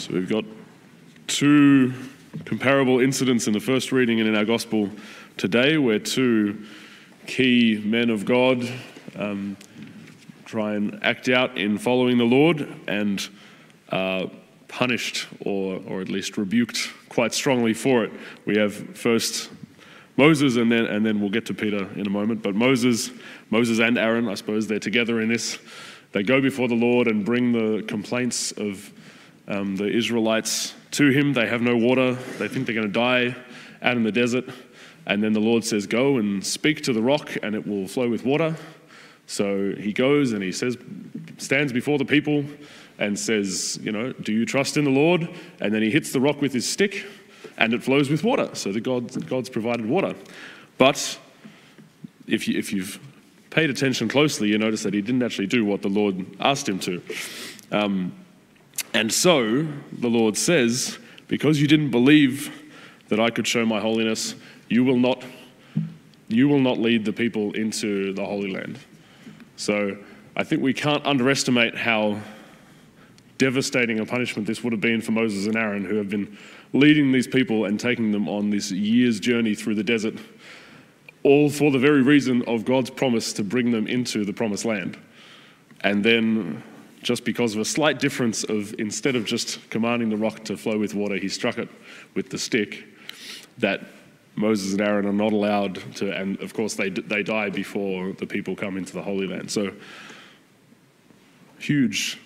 So we've got two comparable incidents in the first reading and in our gospel today, where two key men of God um, try and act out in following the Lord and are punished or, or at least rebuked quite strongly for it. We have first Moses, and then and then we'll get to Peter in a moment. But Moses, Moses and Aaron, I suppose they're together in this. They go before the Lord and bring the complaints of um, the Israelites to him. They have no water. They think they're going to die out in the desert. And then the Lord says, Go and speak to the rock, and it will flow with water. So he goes and he says, stands before the people and says, You know, do you trust in the Lord? And then he hits the rock with his stick, and it flows with water. So the God, God's provided water. But if, you, if you've paid attention closely, you notice that he didn't actually do what the Lord asked him to. Um, and so the Lord says, Because you didn't believe that I could show my holiness, you will not, you will not lead the people into the Holy Land. So I think we can't underestimate how devastating a punishment this would have been for Moses and Aaron, who have been leading these people and taking them on this year's journey through the desert, all for the very reason of God's promise to bring them into the promised land. And then just because of a slight difference of instead of just commanding the rock to flow with water, he struck it with the stick, that Moses and Aaron are not allowed to, and of course they, they die before the people come into the Holy Land. So, huge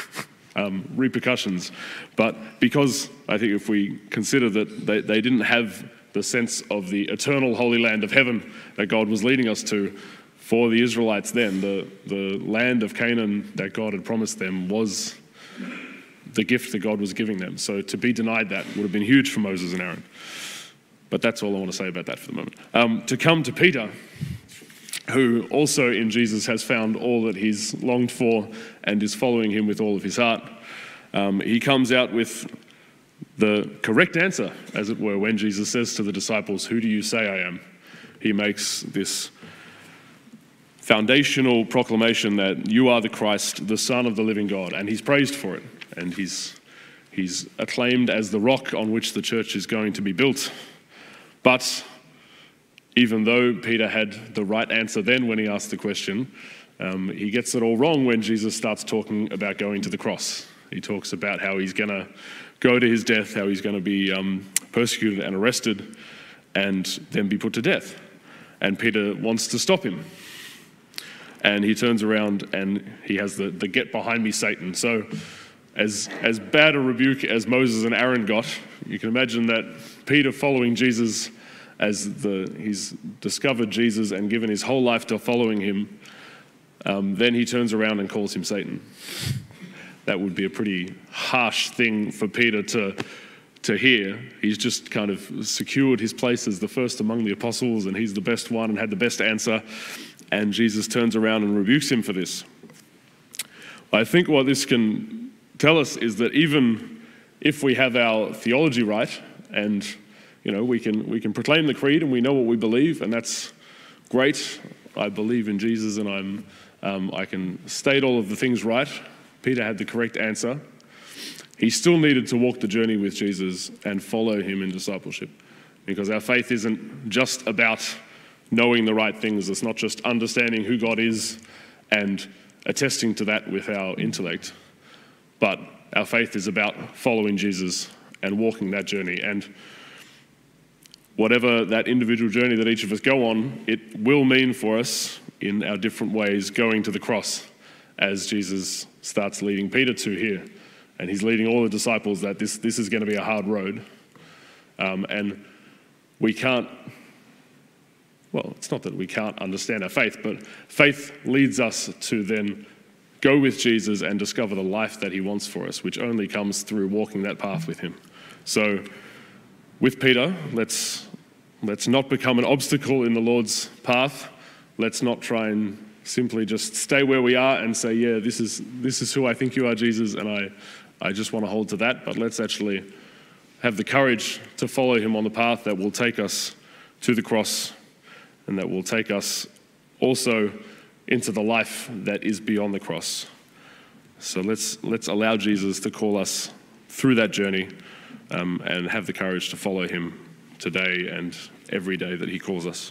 um, repercussions. But because I think if we consider that they, they didn't have the sense of the eternal Holy Land of heaven that God was leading us to, for the Israelites then, the, the land of Canaan that God had promised them was the gift that God was giving them. So to be denied that would have been huge for Moses and Aaron. But that's all I want to say about that for the moment. Um, to come to Peter, who also in Jesus has found all that he's longed for and is following him with all of his heart, um, he comes out with the correct answer, as it were, when Jesus says to the disciples, Who do you say I am? He makes this foundational proclamation that you are the Christ, the Son of the living God, and he's praised for it, and he's, he's acclaimed as the rock on which the church is going to be built. But even though Peter had the right answer then when he asked the question, um, he gets it all wrong when Jesus starts talking about going to the cross. He talks about how he's going to go to his death, how he's going to be um, persecuted and arrested, and then be put to death. And Peter wants to stop him and he turns around and he has the, the get behind me Satan. So, as, as bad a rebuke as Moses and Aaron got, you can imagine that Peter following Jesus as the, he's discovered Jesus and given his whole life to following him, um, then he turns around and calls him Satan. That would be a pretty harsh thing for Peter to, to hear. He's just kind of secured his place as the first among the apostles, and he's the best one and had the best answer and Jesus turns around and rebukes him for this. I think what this can tell us is that even if we have our theology right and you know we can we can proclaim the creed and we know what we believe and that's great. I believe in jesus and i'm um, i can state all of the things right. Peter had the correct answer. He still needed to walk the journey with jesus and follow him in discipleship because our faith isn't just about knowing the right things. It's not just understanding who God is and attesting to that with our intellect, but our faith is about following Jesus and walking that journey. And whatever that individual journey that each of us go on, it will mean for us in our different ways going to the cross as Jesus starts leading Peter to here. And he's leading all the disciples that this, this is going to be a hard road. Um, and we can't well, it's not that we can't understand our faith, but faith leads us to then go with Jesus and discover the life that he wants for us, which only comes through walking that path with him. So, with Peter, let's, let's not become an obstacle in the Lord's path. Let's not try and simply just stay where we are and say, yeah, this is, this is who I think you are, Jesus, and I, I just want to hold to that. But let's actually have the courage to follow him on the path that will take us to the cross and that will take us also into the life that is beyond the cross. So let's, let's allow Jesus to call us through that journey um, and have the courage to follow Him today and every day that He calls us.